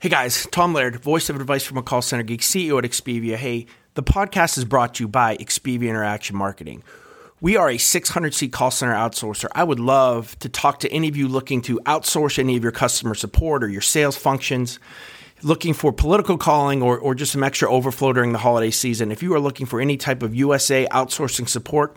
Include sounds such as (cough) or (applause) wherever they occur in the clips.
Hey guys, Tom Laird, voice of advice from a call center geek, CEO at Expivia. Hey, the podcast is brought to you by Expivia Interaction Marketing. We are a 600 seat call center outsourcer. I would love to talk to any of you looking to outsource any of your customer support or your sales functions looking for political calling or, or just some extra overflow during the holiday season, if you are looking for any type of USA outsourcing support,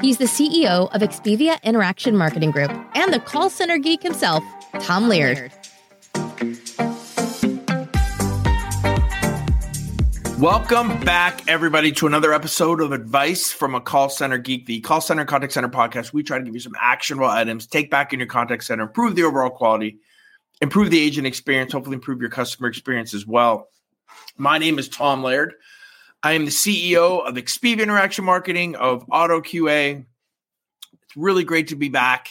He's the CEO of Expivia Interaction Marketing Group and the call center geek himself, Tom Laird. Welcome back, everybody, to another episode of Advice from a Call Center Geek, the call center contact center podcast. We try to give you some actionable items, take back in your contact center, improve the overall quality, improve the agent experience, hopefully improve your customer experience as well. My name is Tom Laird. I am the CEO of Expivia Interaction Marketing of Auto QA. It's really great to be back.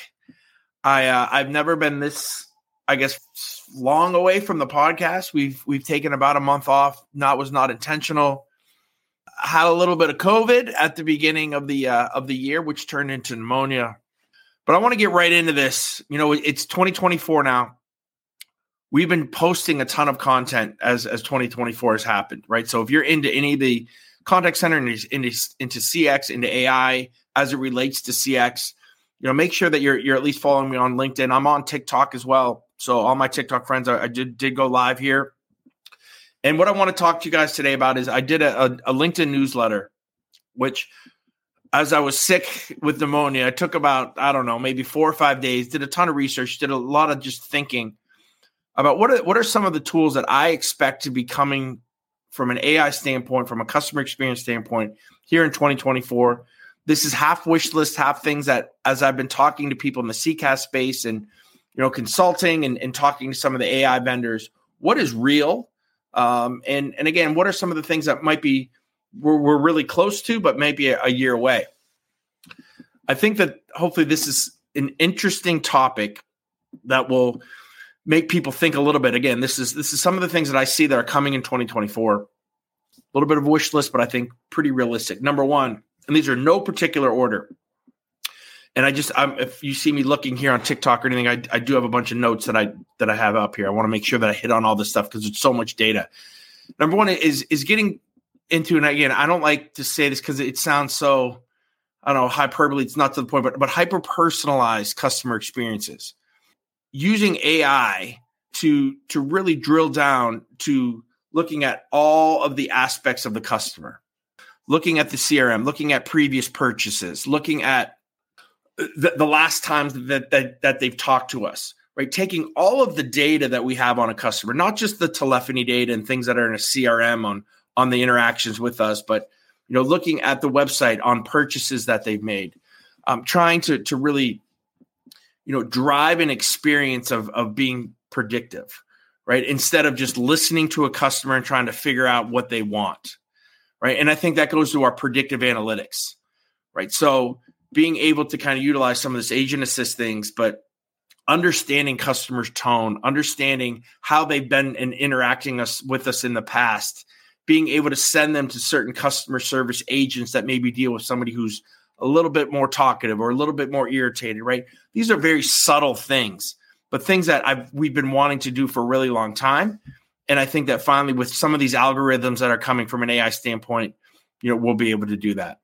I uh, I've never been this, I guess, long away from the podcast. We've we've taken about a month off. Not was not intentional. Had a little bit of COVID at the beginning of the uh, of the year, which turned into pneumonia. But I want to get right into this. You know, it's 2024 now we've been posting a ton of content as as 2024 has happened, right? So if you're into any of the contact center into, into, into CX, into AI as it relates to CX, you know, make sure that you're you're at least following me on LinkedIn. I'm on TikTok as well. So all my TikTok friends, I, I did did go live here. And what I want to talk to you guys today about is I did a, a, a LinkedIn newsletter, which as I was sick with pneumonia, I took about, I don't know, maybe four or five days, did a ton of research, did a lot of just thinking about what are what are some of the tools that I expect to be coming from an AI standpoint, from a customer experience standpoint here in 2024. This is half wish list, half things that as I've been talking to people in the CCaaS space and you know consulting and, and talking to some of the AI vendors, what is real? Um, and and again, what are some of the things that might be we're, we're really close to, but maybe a, a year away? I think that hopefully this is an interesting topic that will make people think a little bit. Again, this is this is some of the things that I see that are coming in 2024. A little bit of a wish list, but I think pretty realistic. Number one, and these are no particular order. And I just, I'm, if you see me looking here on TikTok or anything, I, I do have a bunch of notes that I that I have up here. I want to make sure that I hit on all this stuff because it's so much data. Number one is is getting into, and again, I don't like to say this because it sounds so, I don't know, hyperbole. It's not to the point, but but hyper personalized customer experiences using AI to to really drill down to looking at all of the aspects of the customer, looking at the CRM, looking at previous purchases, looking at the, the last times that, that that they've talked to us, right? Taking all of the data that we have on a customer, not just the telephony data and things that are in a CRM on on the interactions with us, but you know, looking at the website on purchases that they've made, um, trying to to really you know drive an experience of of being predictive right? Instead of just listening to a customer and trying to figure out what they want right? And i think that goes to our predictive analytics right? So being able to kind of utilize some of this agent assist things but understanding customers tone understanding how they've been in interacting us with us in the past being able to send them to certain customer service agents that maybe deal with somebody who's a little bit more talkative or a little bit more irritated, right? These are very subtle things, but things that I've we've been wanting to do for a really long time. And I think that finally, with some of these algorithms that are coming from an AI standpoint, you know, we'll be able to do that.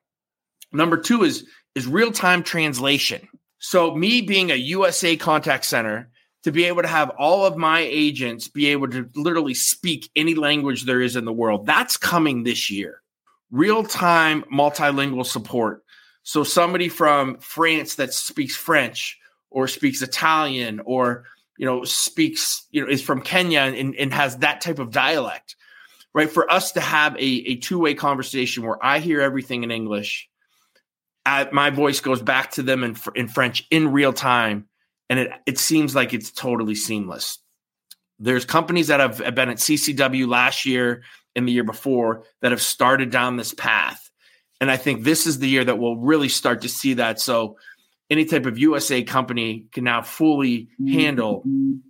Number two is is real time translation. So me being a USA contact center to be able to have all of my agents be able to literally speak any language there is in the world, that's coming this year. Real time multilingual support so somebody from France that speaks French or speaks Italian or you know speaks you know is from Kenya and, and has that type of dialect, right? For us to have a, a two way conversation where I hear everything in English, I, my voice goes back to them in in French in real time, and it it seems like it's totally seamless. There's companies that have, have been at CCW last year and the year before that have started down this path. And I think this is the year that we'll really start to see that. So any type of USA company can now fully handle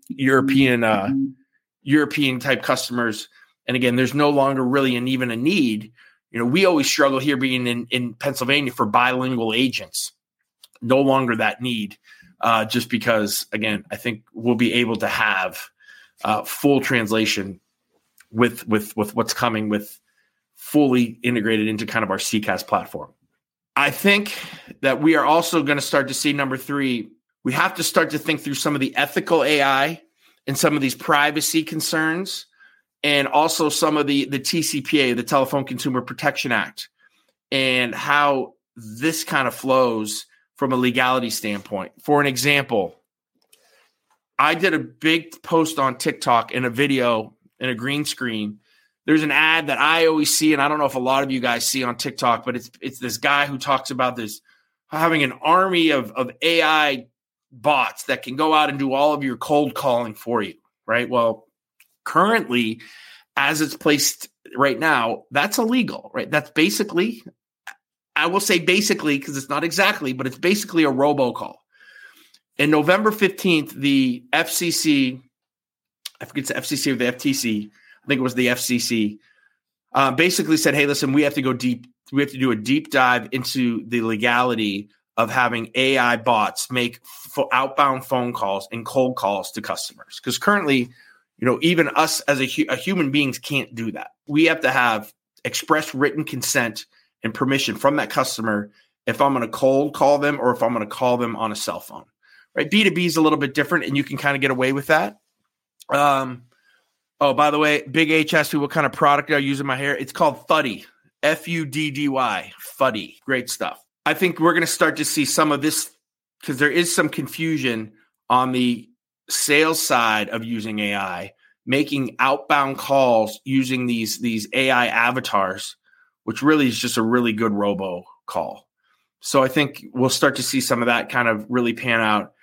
European uh, European type customers. And again, there's no longer really an even a need. You know, we always struggle here being in, in Pennsylvania for bilingual agents. No longer that need, uh, just because again, I think we'll be able to have uh, full translation with with with what's coming with fully integrated into kind of our CCaaS platform. I think that we are also going to start to see number three. We have to start to think through some of the ethical AI and some of these privacy concerns, and also some of the the TCPA, the Telephone Consumer Protection Act, and how this kind of flows from a legality standpoint. For an example, I did a big post on TikTok in a video in a green screen there's an ad that I always see, and I don't know if a lot of you guys see on TikTok, but it's it's this guy who talks about this having an army of of AI bots that can go out and do all of your cold calling for you, right? Well, currently, as it's placed right now, that's illegal, right? That's basically, I will say basically because it's not exactly, but it's basically a robocall. In November 15th, the FCC, I forget the FCC or the FTC, I think it was the FCC, uh, basically said, "Hey, listen, we have to go deep. We have to do a deep dive into the legality of having AI bots make f- outbound phone calls and cold calls to customers. Because currently, you know, even us as a, hu- a human beings can't do that. We have to have express written consent and permission from that customer if I'm going to cold call them or if I'm going to call them on a cell phone. Right? B2B is a little bit different, and you can kind of get away with that. Um, Oh, by the way, Big H asked me what kind of product I use in my hair. It's called Fuddy, F U D D Y, Fuddy. Great stuff. I think we're going to start to see some of this because there is some confusion on the sales side of using AI, making outbound calls using these these AI avatars, which really is just a really good robo call. So I think we'll start to see some of that kind of really pan out.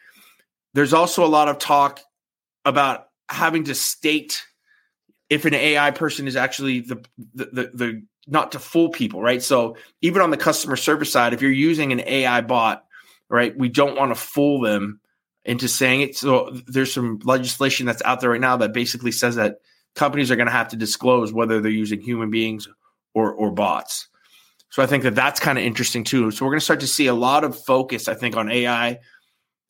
There's also a lot of talk about having to state if an AI person is actually the, the the, the not to fool people, right? So even on the customer service side, if you're using an AI bot, right, we don't want to fool them into saying it. So there's some legislation that's out there right now that basically says that companies are going to have to disclose whether they're using human beings or or bots. So I think that that's kind of interesting too. So we're going to start to see a lot of focus, I think, on AI,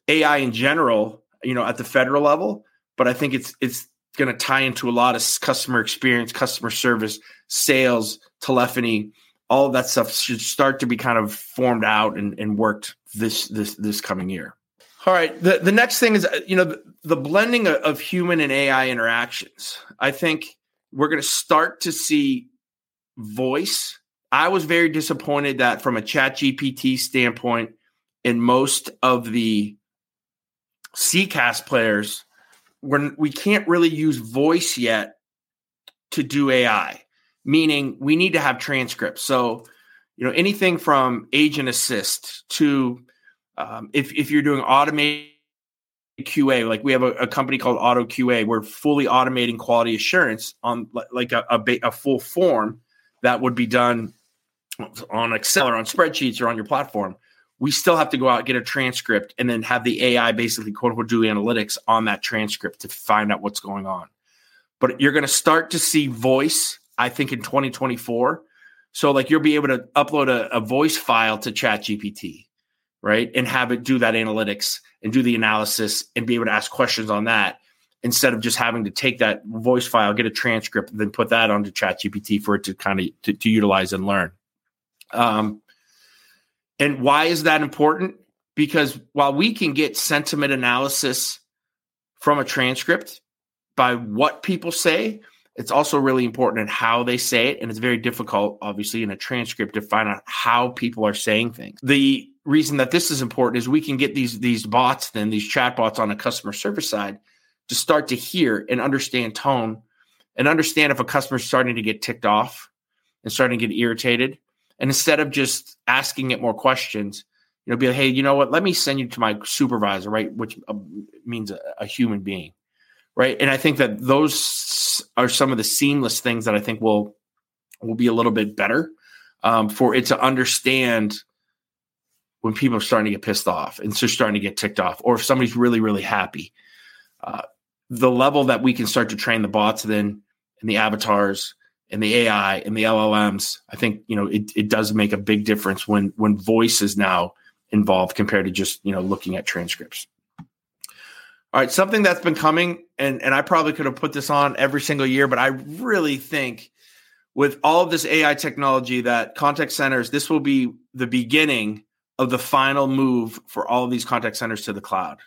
AI in general, you know, at the federal level. But I think it's it's going to tie into a lot of customer experience, customer service, sales, telephony, all that stuff should start to be kind of formed out and, and worked this this this coming year. All right. The the next thing is uh, you know the, the blending of, of human and AI interactions. I think we're going to start to see voice. I was very disappointed that from a chat GPT standpoint, in most of the CCaaS players, we're, we can't really use voice yet to do AI, meaning we need to have transcripts. So, you know, anything from agent assist to um, if, if you're doing automated QA, like we have a, a, company called Auto QA, we're fully automating quality assurance on like a, a, a full form that would be done on Excel or on spreadsheets or on your platform we still have to go out get a transcript and then have the AI basically quote unquote do analytics on that transcript to find out what's going on. But you're going to start to see voice, I think, in 2024. So like you'll be able to upload a, a voice file to Chat GPT, right, and have it do that analytics and do the analysis and be able to ask questions on that instead of just having to take that voice file, get a transcript, and then put that onto Chat GPT for it to kind of to, to utilize and learn. Um, and why is that important? Because while we can get sentiment analysis from a transcript by what people say, it's also really important in how they say it. And it's very difficult, obviously, in a transcript to find out how people are saying things. The reason that this is important is we can get these these bots, then these chatbots on a customer service side to start to hear and understand tone and understand if a customer's starting to get ticked off and starting to get irritated and instead of just asking it more questions, you know, be like, hey, you know what? Let me send you to my supervisor, right? Which uh, means a, a human being, right? And I think that those are some of the seamless things that I think will will be a little bit better um, for it to understand when people are starting to get pissed off and so starting to get ticked off, or if somebody's really, really happy. Uh, the level that we can start to train the bots then and the avatars and the AI and the LLMs, I think you know it, it does make a big difference when when voice is now involved compared to just you know looking at transcripts. All right, something that's been coming, and and I probably could have put this on every single year, but I really think with all of this AI technology that contact centers, this will be the beginning of the final move for all of these contact centers to the cloud.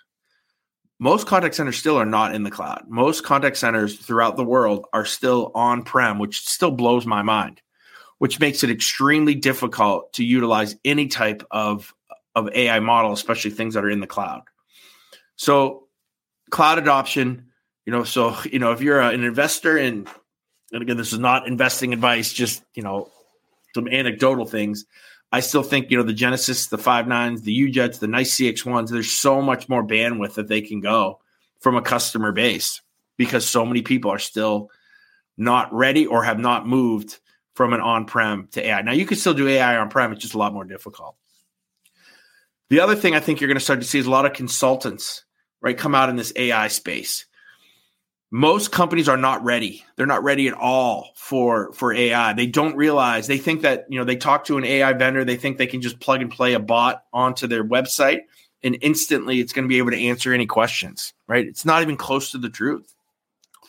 Most contact centers still are not in the cloud. Most contact centers throughout the world are still on prem, which still blows my mind, which makes it extremely difficult to utilize any type of, of AI model, especially things that are in the cloud. So, cloud adoption, you know, so, (laughs) you know, if you're an investor in and again, this is not investing advice, just you know, some anecdotal things. I still think you know the Genesys, the Five9s, the UJETs, the NICE CXones. There's so much more bandwidth that they can go from a customer base because so many people are still not ready or have not moved from an on-prem to AI. Now you can still do AI on-prem; it's just a lot more difficult. The other thing I think you're going to start to see is a lot of consultants right come out in this AI space most companies are not ready. They're not ready at all for for ai they don't realize they think that you know they talk to an ai vendor they think they can just plug and play a bot onto their website and instantly it's going to be able to answer any questions right? It's not even close to the truth.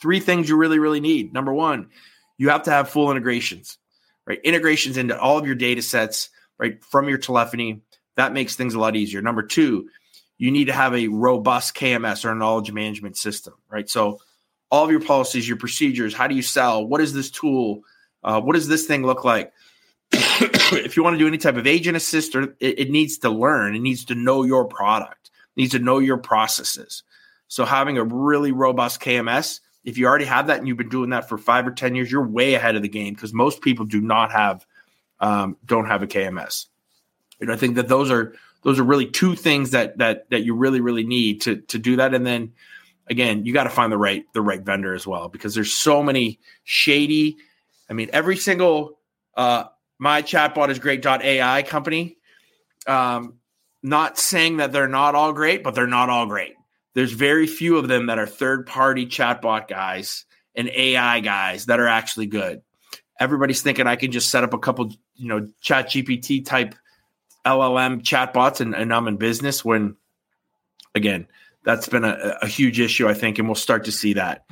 Three things you really really need. Number one you have to have full integrations right? Integrations into all of your data sets right from your telephony. That makes things a lot easier. Number two you need to have a robust kms or knowledge management system right? So all of your policies, your procedures. How do you sell? What is this tool? Uh, what does this thing look like? (coughs) if you want to do any type of agent assist, or it, it, needs to learn, it needs to know your product, it needs to know your processes. So having a really robust KMS, if you already have that and you've been doing that for five or ten years, you're way ahead of the game because most people do not have um, don't have a KMS. And I think that those are those are really two things that that that you really really need to to do that. And then again, you got to find the right the right vendor as well because there's so many shady. I mean, every single uh, my chatbot is great.ai company. Um, not saying that they're not all great, but they're not all great. There's very few of them that are third party chatbot guys and AI guys that are actually good. Everybody's thinking I can just set up a couple, you know, chat GPT type LLM chatbots and, and I'm in business when again, that's been a, a huge issue, I think, and we'll start to see that.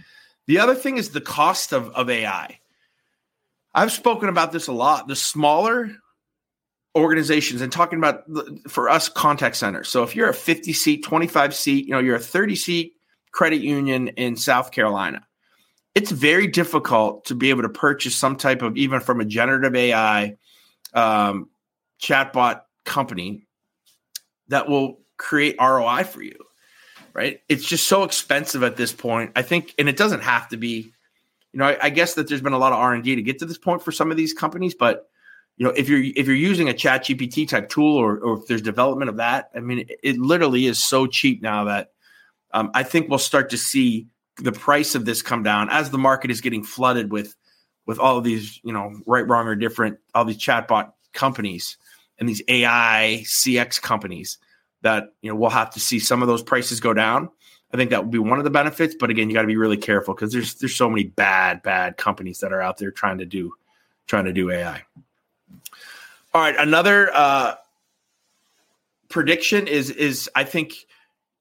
The other thing is the cost of, of AI. I've spoken about this a lot. The smaller organizations and talking about for us contact centers. So if you're a 50 seat, 25 seat, you know, you're a 30 seat credit union in South Carolina, it's very difficult to be able to purchase some type of even from a generative AI um, chatbot company that will create ROI for you right? It's just so expensive at this point. I think, and it doesn't have to be. You know, I, I guess that there's been a lot of R and D to get to this point for some of these companies, but you know, if you're if you're using a Chat GPT type tool, or or if there's development of that, I mean, it, it literally is so cheap now that um, I think we'll start to see the price of this come down as the market is getting flooded with with all of these, you know, right, wrong, or different, all these chatbot companies and these AI CX companies that you know we'll have to see some of those prices go down. I think that would be one of the benefits. But again, you got to be really careful because there's there's so many bad bad companies that are out there trying to do trying to do AI. All right, another uh, prediction is is I think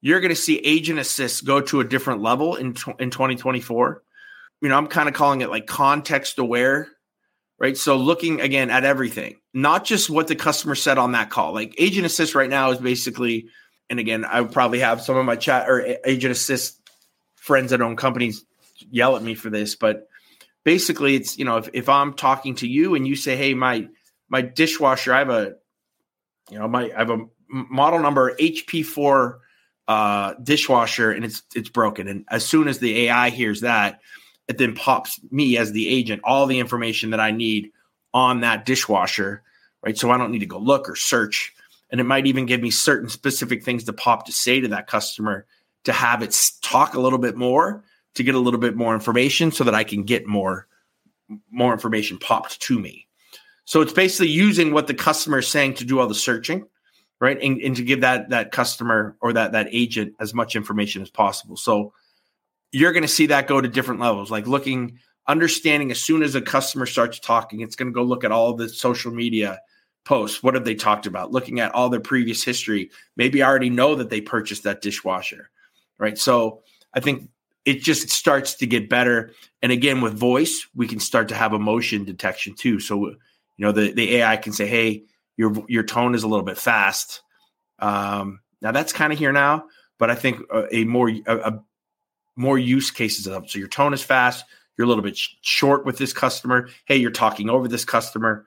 you're going to see agent assist go to a different level in in 2024. You know, I'm kind of calling it like context aware right? So looking again at everything, not just what the customer said on that call. Like agent assist right now is basically, and again, I would probably have some of my chat or agent assist friends that own companies yell at me for this, but basically it's, you know, if, if I'm talking to you and you say, Hey, my, my dishwasher, I have a, you know, my, I have a model number HP4 uh, dishwasher and it's, it's broken. And as soon as the AI hears that, it then pops me as the agent all the information that I need on that dishwasher, right? So I don't need to go look or search. And it might even give me certain specific things to pop to say to that customer to have it talk a little bit more to get a little bit more information so that I can get more more information popped to me. So it's basically using what the customer is saying to do all the searching, right? And, and to give that that customer or that that agent as much information as possible. So you're going to see that go to different levels, like looking, understanding as soon as a customer starts talking, it's going to go look at all the social media posts. What have they talked about? Looking at all their previous history. Maybe I already know that they purchased that dishwasher, right? So I think it just starts to get better. And again, with voice, we can start to have emotion detection too. So, you know, the, the AI can say, Hey, your, your tone is a little bit fast. Um, now that's kind of here now, but I think a, a more, a, a, more use cases of so your tone is fast. You're a little bit sh- short with this customer. Hey, you're talking over this customer.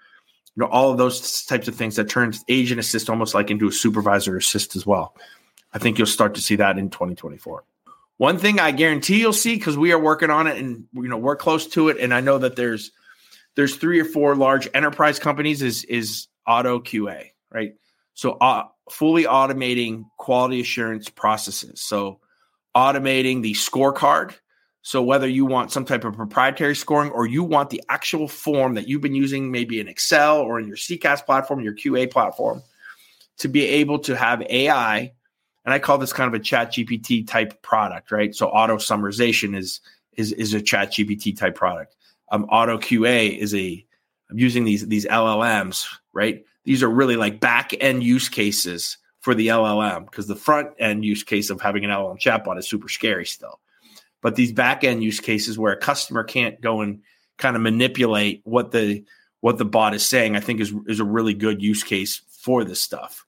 You know, all of those types of things that turns agent assist almost like into a supervisor assist as well. I think you'll start to see that in 2024. One thing I guarantee you'll see because we are working on it and you know we're close to it, and I know that there's there's three or four large enterprise companies is is auto QA, right? So uh, fully automating quality assurance processes. So automating the scorecard. So whether you want some type of proprietary scoring or you want the actual form that you've been using, maybe in Excel or in your CCaaS platform, your QA platform, to be able to have AI and I call this kind of a chat GPT type product, right? So auto summarization is is is a chat GPT type product. Um, auto QA is a I'm using these these LLMs, right? These are really like back end use cases for the LLM because the front end use case of having an LLM chatbot is super scary still. But these back end use cases where a customer can't go and kind of manipulate what the what the bot is saying, I think is is a really good use case for this stuff.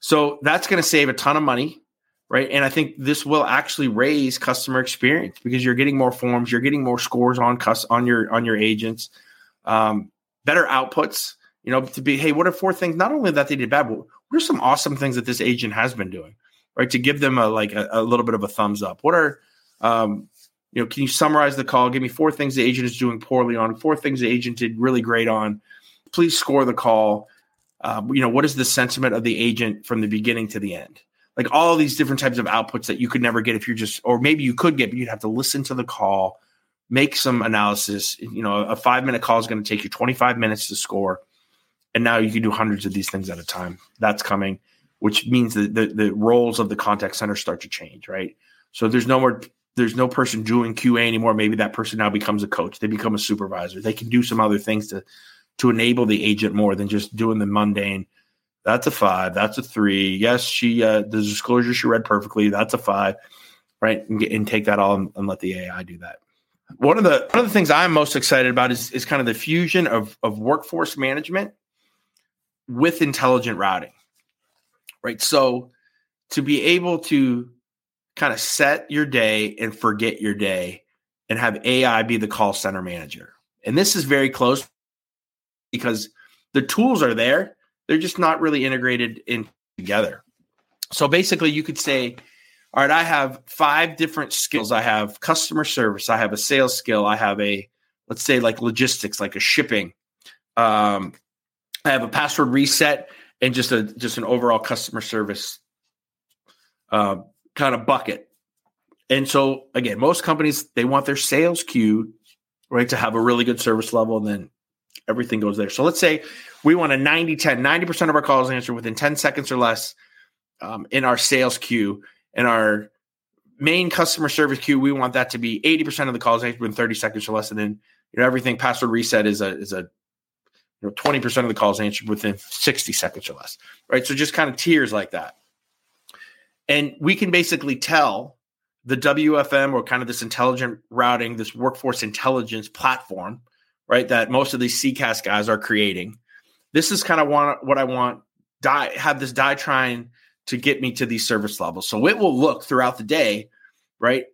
So that's going to save a ton of money, right? And I think this will actually raise customer experience because you're getting more forms, you're getting more scores on cus- on your on your agents, um, better outputs. You know, to be hey, what are four things? Not only that they did bad, but what are some awesome things that this agent has been doing, right? To give them a like a, a little bit of a thumbs up. What are um, you know, can you summarize the call? Give me four things the agent is doing poorly on, four things the agent did really great on. Please score the call uh, you know, what is the sentiment of the agent from the beginning to the end? Like all these different types of outputs that you could never get if you're just, or maybe you could get, but you'd have to listen to the call, make some analysis. You know, a five minute call is going to take you 25 minutes to score. And now you can do hundreds of these things at a time. That's coming, which means that the, the roles of the contact center start to change, right? So there's no more there's no person doing QA anymore. Maybe that person now becomes a coach. They become a supervisor. They can do some other things to to enable the agent more than just doing the mundane. That's a five. That's a three. Yes, she uh, the disclosure she read perfectly. That's a five, right? And, get, and take that all and, and, let the AI do that. One of the one of the things I'm most excited about is is kind of the fusion of of workforce management with intelligent routing, right? So to be able to kind of set your day and forget your day and have AI be the call center manager. And this is very close because the tools are there. They're just not really integrated in together. So basically, you could say, all right, I have five different skills. I have customer service. I have a sales skill. I have a, let's say, like logistics, like a shipping. Um, I have a password reset and just a just an overall customer service uh, kind of bucket. And so again, most companies they want their sales queue right to have a really good service level, and then everything goes there. So let's say we want a 90 10, 90% of our calls answered within 10 seconds or less um, in our sales queue. and our main customer service queue, we want that to be 80% of the calls answered within 30 seconds or less. And then you know, everything password reset is a is a know 20% of the calls answered within 60 seconds or less. Right. So just kind of tiers like that. And we can basically tell the WFM or kind of this intelligent routing, this workforce intelligence platform right? That most of these CCaaS guys are creating. This is kind of what I want. Die have this die trying to get me to these service levels. So it will look throughout the day, right?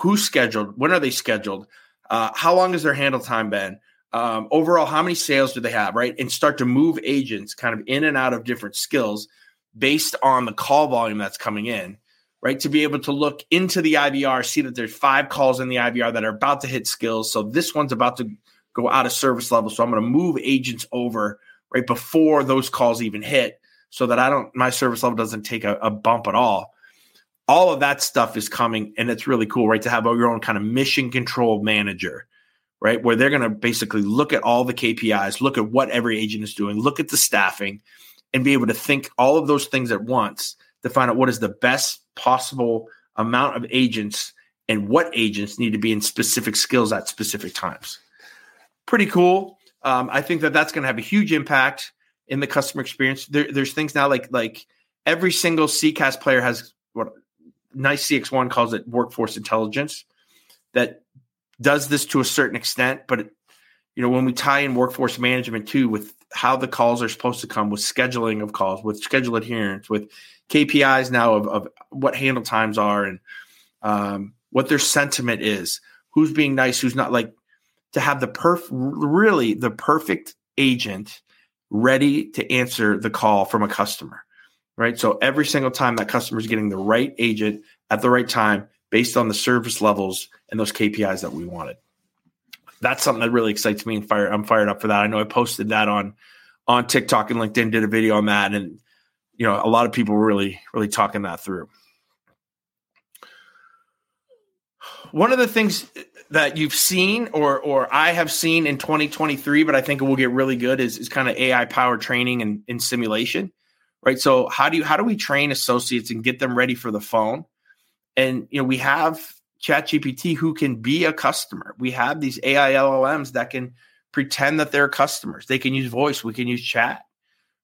Who's scheduled? When are they scheduled? Uh, how long has their handle time been? Um, overall, how many sales do they have, right? And start to move agents kind of in and out of different skills based on the call volume that's coming in, right? To be able to look into the IVR, see that there's five calls in the IVR that are about to hit skills. So this one's about to go out of service level. So I'm going to move agents over right before those calls even hit so that I don't, my service level doesn't take a, a bump at all. All of that stuff is coming and it's really cool, right? To have your own kind of mission control manager, right? Where they're going to basically look at all the KPIs, look at what every agent is doing, look at the staffing, and be able to think all of those things at once to find out what is the best possible amount of agents and what agents need to be in specific skills at specific times. Pretty cool. Um, I think that that's going to have a huge impact in the customer experience. There, there's things now like like every single CCaaS player has what NICE CXone calls it workforce intelligence that does this to a certain extent, but you know when we tie in workforce management too with how the calls are supposed to come with scheduling of calls with schedule adherence with KPIs now of, of what handle times are and um, what their sentiment is, who's being nice, who's not like to have the perf really the perfect agent ready to answer the call from a customer. Right. So every single time that customer is getting the right agent at the right time based on the service levels and those KPIs that we wanted. That's something that really excites me and fire. I'm fired up for that. I know I posted that on on TikTok and LinkedIn, did a video on that, and you know a lot of people really really talking that through. One of the things that you've seen or or I have seen in 2023, but I think it will get really good is, is kind of AI powered training and, and simulation. Right. So how do you how do we train associates and get them ready for the phone? And you know, we have ChatGPT who can be a customer. We have these AI LLMs that can pretend that they're customers. They can use voice, we can use chat.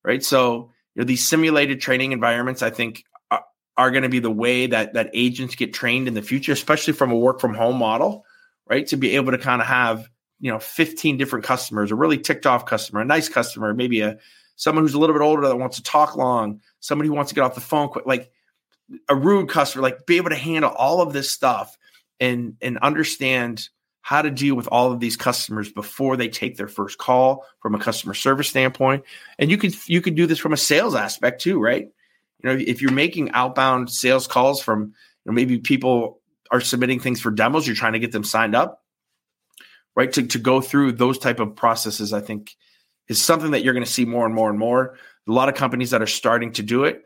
Right. So you know, these simulated training environments, I think, are, are going to be the way that that agents get trained in the future, especially from a work from home model right? To be able to kind of have, you know, 15 different customers, a really ticked off customer, a nice customer, maybe a someone who's a little bit older that wants to talk long, somebody who wants to get off the phone quick, like a rude customer, like be able to handle all of this stuff and and understand how to deal with all of these customers before they take their first call from a customer service standpoint. And you could you could do this from a sales aspect too, right? You know, if you're making outbound sales calls from you know, maybe people are submitting things for demos, you're trying to get them signed up, right? To, to go through those type of processes, I think is something that you're going to see more and more and more. A lot of companies that are starting to do it.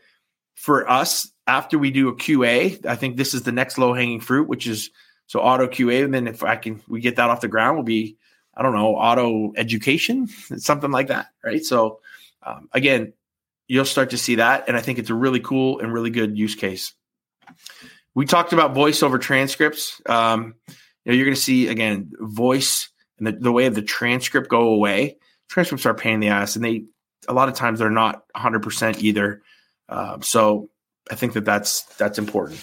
For us, after we do a QA, I think this is the next low hanging fruit, which is so auto QA. And then if I can, we get that off the ground, we'll be, I don't know, auto education, something like that, right? So um, again, you'll start to see that, and I think it's a really cool and really good use case we talked about voice over transcripts. Um, you know, you're going to see again voice and the, the way of the transcript go away. Transcripts are a pain in the ass, and they a lot of times they're not 100 percent either. Um, so I think that that's that's important.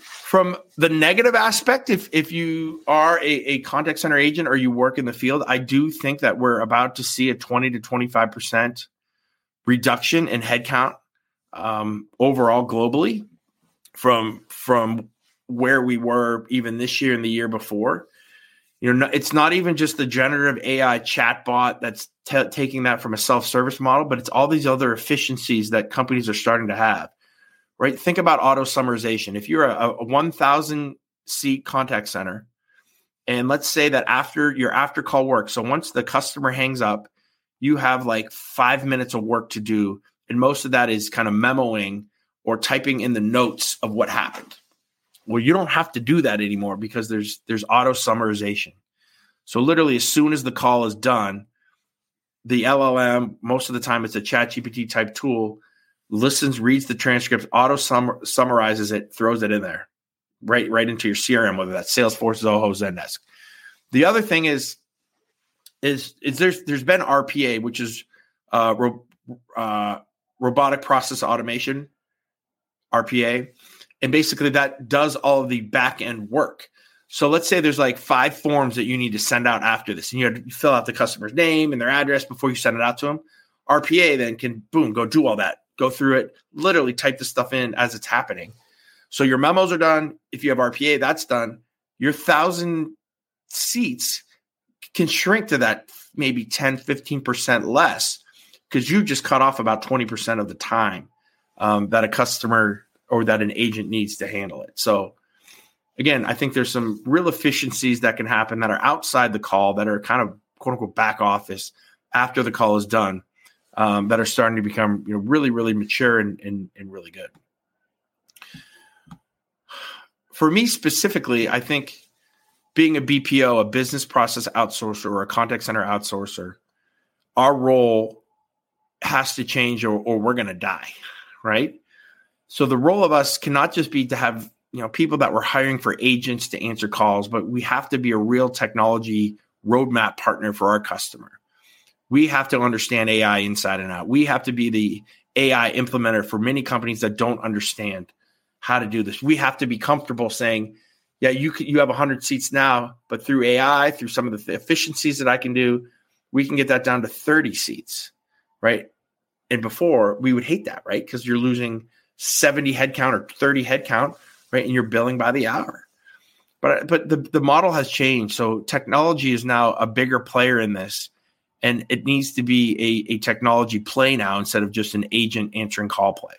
From the negative aspect, if if you are a, a contact center agent or you work in the field, I do think that we're about to see a 20 to 25 percent reduction in headcount um, overall globally from from where we were even this year and the year before. You know, it's not even just the generative AI chatbot that's t- taking that from a self-service model, but it's all these other efficiencies that companies are starting to have. Right? Think about auto summarization. If you're a, a 1,000 seat contact center, and let's say that after your after call work, so once the customer hangs up, you have like five minutes of work to do, and most of that is kind of memoing or typing in the notes of what happened. Well, you don't have to do that anymore because there's there's auto summarization. So literally, as soon as the call is done, the LLM, most of the time it's a chat GPT type tool, listens, reads the transcript, auto sum- summarizes it, throws it in there, right, right into your CRM, whether that's Salesforce, Zoho, Zendesk. The other thing is, is, is there's there's been RPA, which is uh, ro- uh, robotic process automation RPA. And basically that does all the back end work. So let's say there's like five forms that you need to send out after this, and you to fill out the customer's name and their address before you send it out to them. RPA then can boom, go do all that, go through it, literally type the stuff in as it's happening. So your memos are done. If you have RPA, that's done. Your thousand seats can shrink to that maybe 10, 15% less because you just cut off about 20% of the time um, that a customer or that an agent needs to handle it. So again, I think there's some real efficiencies that can happen that are outside the call that are kind of quote unquote back office after the call is done um, that are starting to become you know really really mature and, and, and really good. For me specifically, I think being a BPO, a business process outsourcer, or a contact center outsourcer, our role has to change or, or we're going to die, right? So the role of us cannot just be to have you know people that we're hiring for agents to answer calls, but we have to be a real technology roadmap partner for our customer. We have to understand AI inside and out. We have to be the AI implementer for many companies that don't understand how to do this. We have to be comfortable saying, yeah, you you have 100 seats now, but through AI, through some of the efficiencies that I can do, we can get that down to 30 seats, right? And before we would hate that, right? Because you're losing 70 headcount or 30 headcount, right? And you're billing by the hour. But but the, the model has changed. So technology is now a bigger player in this. And it needs to be a, a technology play now instead of just an agent answering call play.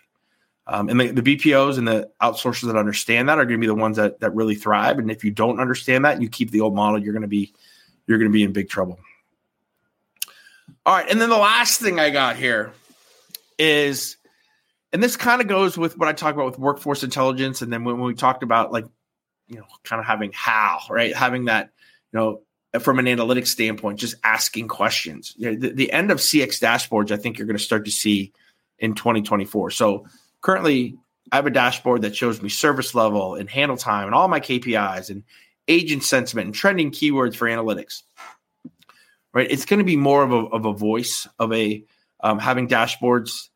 Um, and the, the, BPOs and the outsourcers that understand that are going to be the ones that that really thrive. And if you don't understand that, you keep the old model, you're going to be you're going to be in big trouble. All right, and then the last thing I got here is, and this kind of goes with what I talk about with workforce intelligence, and then when, when we talked about like, you know, kind of having how right, having that, you know, from an analytics standpoint, just asking questions. You know, the, the end of CX dashboards, I think you're going to start to see in 2024. So currently I have a dashboard that shows me service level and handle time and all my KPIs and agent sentiment and trending keywords for analytics. Right, it's going to be more of a, of a voice of a um, having dashboards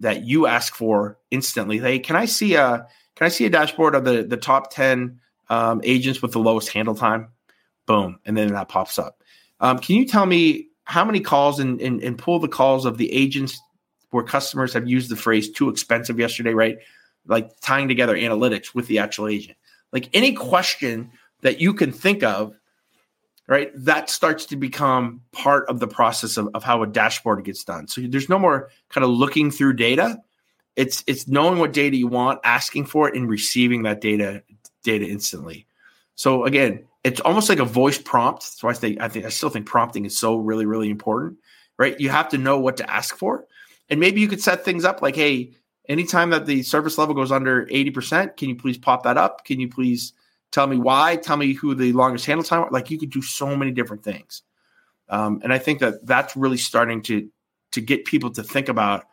that you ask for instantly. Hey, can I see a can I see a dashboard of the the top ten um, agents with the lowest handle time? Boom, and then that pops up. Um, can you tell me how many calls and, and, and pull the calls of the agents where customers have used the phrase too expensive yesterday, right? Like tying together analytics with the actual agent. Like any question that you can think of, right? That starts to become part of the process of, of how a dashboard gets done. So there's no more kind of looking through data. It's it's knowing what data you want, asking for it, and receiving that data data instantly. So again, it's almost like a voice prompt. So I think I think I still think prompting is so really really important, right? You have to know what to ask for, and maybe you could set things up like, hey, anytime that the service level goes under 80%, can you please pop that up? Can you please tell me why? Tell me who the longest handle time. Like you could do so many different things. Um, and I think that that's really starting to to get people to think about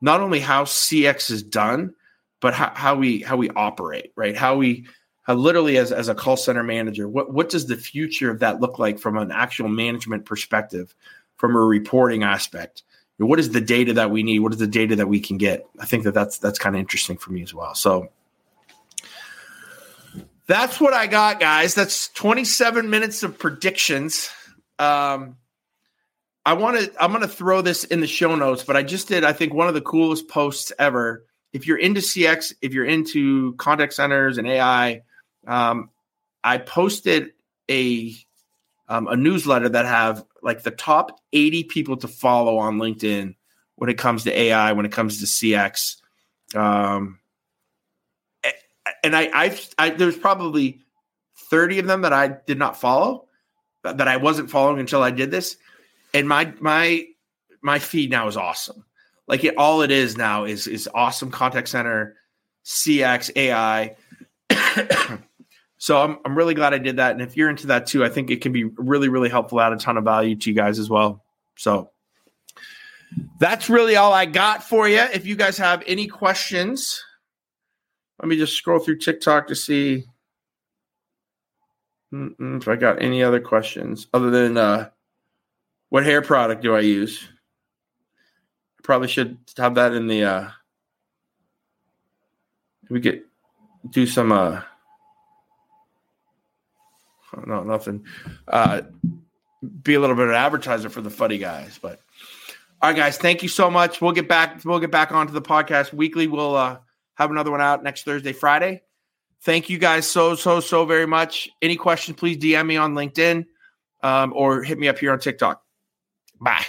not only how CX is done, but how, how we how we operate, right? How we how literally as, as a call center manager, what what does the future of that look like from an actual management perspective, from a reporting aspect? what is the data that we need? What is the data that we can get? I think that that's that's kind of interesting for me as well. So that's what I got, guys. That's 27 minutes of predictions. Um, I want to. I'm going to throw this in the show notes, but I just did. I think one of the coolest posts ever. If you're into CX, if you're into contact centers and AI, um, I posted a um, a newsletter that have like the top 80 people to follow on LinkedIn when it comes to AI, when it comes to CX. Um, and I, I've, I, there's probably 30 of them that I did not follow, that I wasn't following until I did this. And my, my, my feed now is awesome. Like it, all it is now is, is awesome contact center, CX, AI. (coughs) So I'm, I'm really glad I did that. And if you're into that too, I think it can be really, really helpful, add a ton of value to you guys as well. So that's really all I got for you. If you guys have any questions, let me just scroll through TikTok to see if I got any other questions other than uh, what hair product do I use? I probably should have that in the. Uh, we could do some. Uh, no, nothing. Uh, be a little bit of advertiser for the funny guys, but all right, guys, thank you so much. We'll get back. We'll get back onto the podcast weekly. We'll uh, have another one out next Thursday, Friday. Thank you guys so so so very much. Any questions? Please DM me on LinkedIn um, or hit me up here on TikTok. Bye.